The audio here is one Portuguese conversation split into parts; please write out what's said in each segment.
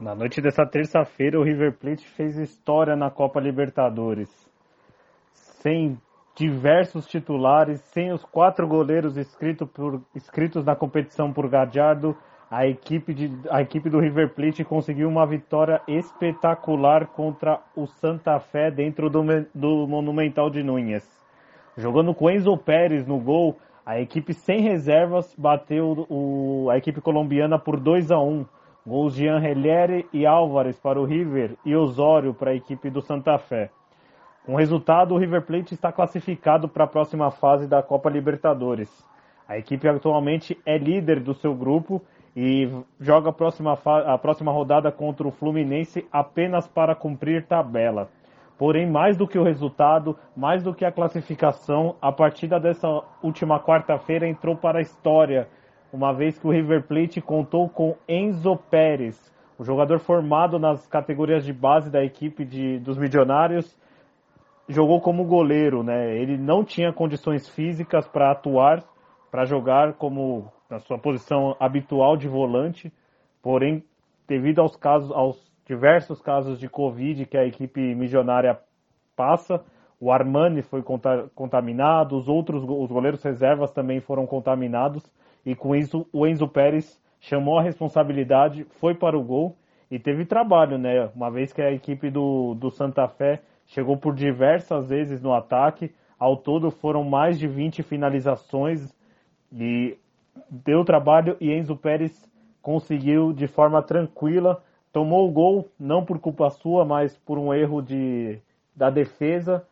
Na noite dessa terça-feira, o River Plate fez história na Copa Libertadores. Sem diversos titulares, sem os quatro goleiros inscritos, por, inscritos na competição por Gadiardo, a equipe, de, a equipe do River Plate conseguiu uma vitória espetacular contra o Santa Fé dentro do, do Monumental de Núñez. Jogando com Enzo Pérez no gol, a equipe sem reservas bateu o, a equipe colombiana por 2 a 1 Gols de Angelieri e Álvares para o River e Osório para a equipe do Santa Fé. Com resultado, o River Plate está classificado para a próxima fase da Copa Libertadores. A equipe atualmente é líder do seu grupo e joga a próxima, a próxima rodada contra o Fluminense apenas para cumprir tabela. Porém, mais do que o resultado, mais do que a classificação, a partida dessa última quarta-feira entrou para a história uma vez que o River Plate contou com Enzo Pérez, o jogador formado nas categorias de base da equipe de, dos Milionários, jogou como goleiro, né? Ele não tinha condições físicas para atuar, para jogar como na sua posição habitual de volante, porém, devido aos casos, aos diversos casos de Covid que a equipe milionária passa, o Armani foi contaminado, os outros os goleiros reservas também foram contaminados e com isso o Enzo Pérez chamou a responsabilidade, foi para o gol e teve trabalho, né? Uma vez que a equipe do, do Santa Fé chegou por diversas vezes no ataque, ao todo foram mais de 20 finalizações e deu trabalho e Enzo Pérez conseguiu de forma tranquila, tomou o gol, não por culpa sua, mas por um erro de, da defesa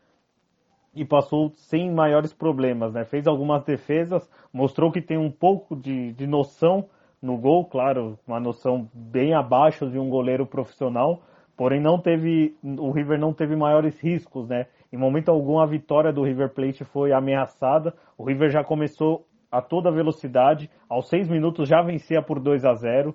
e passou sem maiores problemas, né? Fez algumas defesas, mostrou que tem um pouco de, de noção no gol, claro, uma noção bem abaixo de um goleiro profissional, porém não teve, o River não teve maiores riscos, né? Em momento algum a vitória do River Plate foi ameaçada, o River já começou a toda velocidade, aos seis minutos já vencia por 2 a 0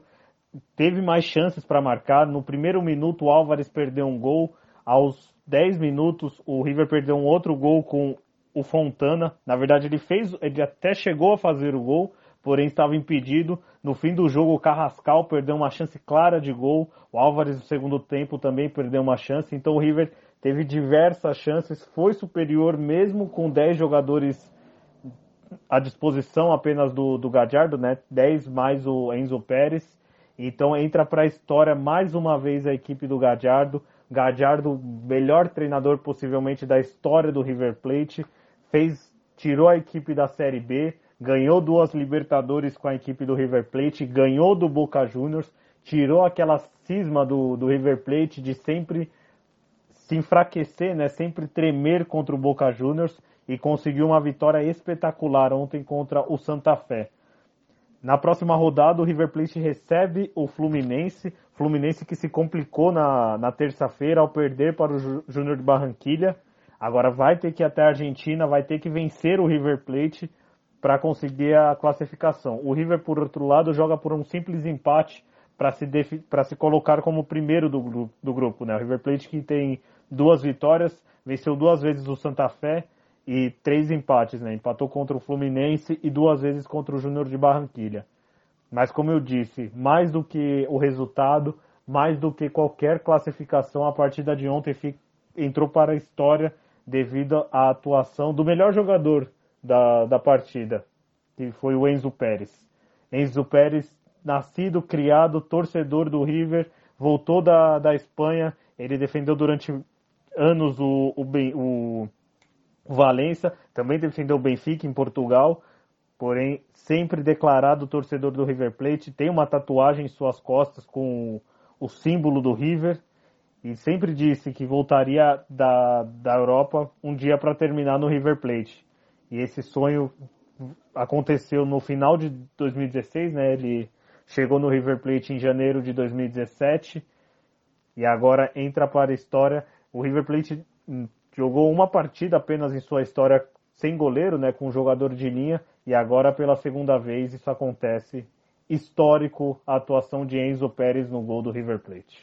teve mais chances para marcar, no primeiro minuto o Álvares perdeu um gol, aos 10 minutos, o River perdeu um outro gol com o Fontana. Na verdade, ele fez, ele até chegou a fazer o gol, porém estava impedido. No fim do jogo, o Carrascal perdeu uma chance clara de gol. O Álvares, no segundo tempo, também perdeu uma chance. Então, o River teve diversas chances, foi superior mesmo com 10 jogadores à disposição apenas do, do Gadiardo, né? 10 mais o Enzo Pérez. Então entra para a história mais uma vez a equipe do Gadiardo. Gadiardo, melhor treinador possivelmente da história do River Plate, fez, tirou a equipe da Série B, ganhou duas Libertadores com a equipe do River Plate, ganhou do Boca Juniors, tirou aquela cisma do, do River Plate de sempre se enfraquecer, né, sempre tremer contra o Boca Juniors e conseguiu uma vitória espetacular ontem contra o Santa Fé. Na próxima rodada, o River Plate recebe o Fluminense. Fluminense que se complicou na, na terça-feira ao perder para o Júnior de Barranquilha. Agora vai ter que ir até a Argentina, vai ter que vencer o River Plate para conseguir a classificação. O River, por outro lado, joga por um simples empate para se, se colocar como primeiro do, do grupo. Né? O River Plate que tem duas vitórias, venceu duas vezes o Santa Fé e três empates, né? Empatou contra o Fluminense e duas vezes contra o Júnior de Barranquilha. Mas como eu disse, mais do que o resultado, mais do que qualquer classificação, a partida de ontem entrou para a história devido à atuação do melhor jogador da, da partida, que foi o Enzo Pérez. Enzo Pérez, nascido, criado, torcedor do River, voltou da, da Espanha, ele defendeu durante anos o, o, o o Valência também defendeu o Benfica em Portugal, porém sempre declarado torcedor do River Plate, tem uma tatuagem em suas costas com o símbolo do River e sempre disse que voltaria da, da Europa um dia para terminar no River Plate. E esse sonho aconteceu no final de 2016, né? Ele chegou no River Plate em janeiro de 2017 e agora entra para a história. O River Plate jogou uma partida apenas em sua história sem goleiro, né, com um jogador de linha, e agora pela segunda vez isso acontece. Histórico a atuação de Enzo Pérez no gol do River Plate.